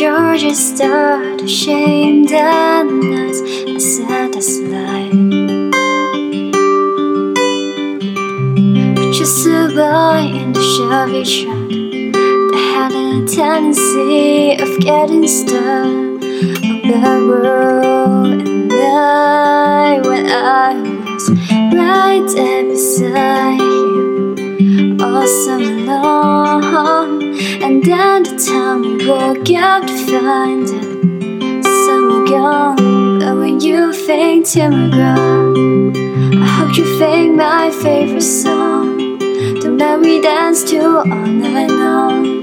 Georgia star to shame the nights I set aside. Just a boy in the Chevy truck that had a tendency of getting stuck on that road. And I, when I was right there beside you all summer long. And then the time we woke up to find that summer gone. But when you think McGraw, I hope you think my favorite song. We danced to all night long.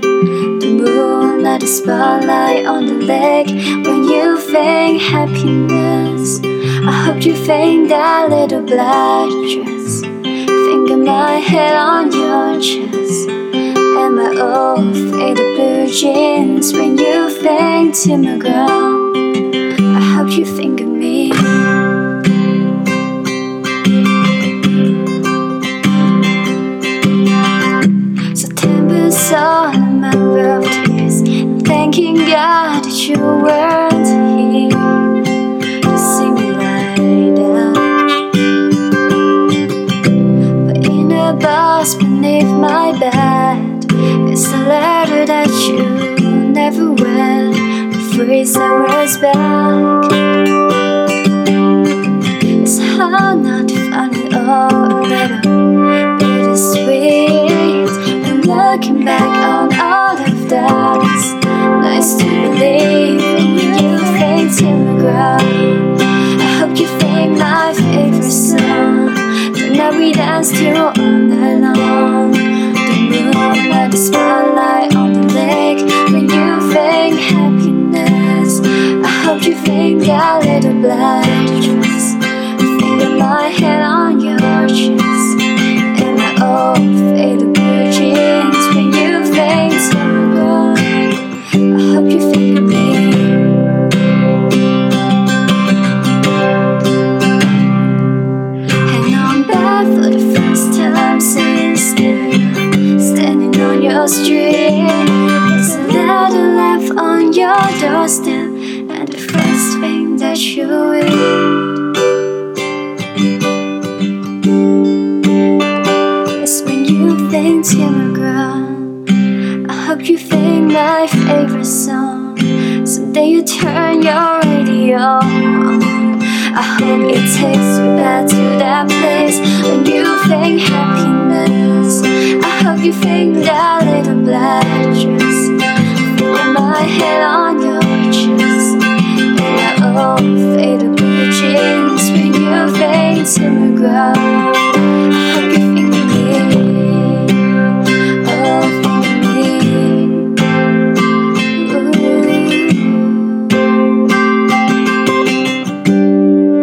The moonlight, the spotlight on the lake. When you think happiness, I hope you think that little black dress. Of my head on your chest. And my old faded blue jeans. When you think Tim McGraw, I hope you think you never I was back. It's hard not to find it all a little bittersweet. Looking back on all of that, it's nice to believe you Tim McGraw. I hope you think my favorite song. The night we danced to all night long. The moonlight, the little black dress. Think my head on your chest. And my old faded blue jeans. When you think to go, I hope you think of me. And I'm back for the first time since then. Standing on your street. There's a letter left on your doorstep. That you read is when you think McGraw. I hope you think my favorite song. Someday you turn your radio on. I hope it takes you back to that place when you think happiness. I hope you think that little black dress. With my head on. You think Tim McGraw. I hope you of me. Oh. Ooh.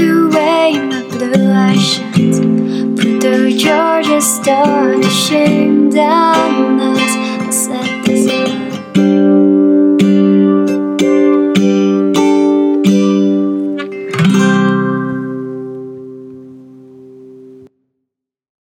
Away my blue eyes. Put the Georgia star to shame down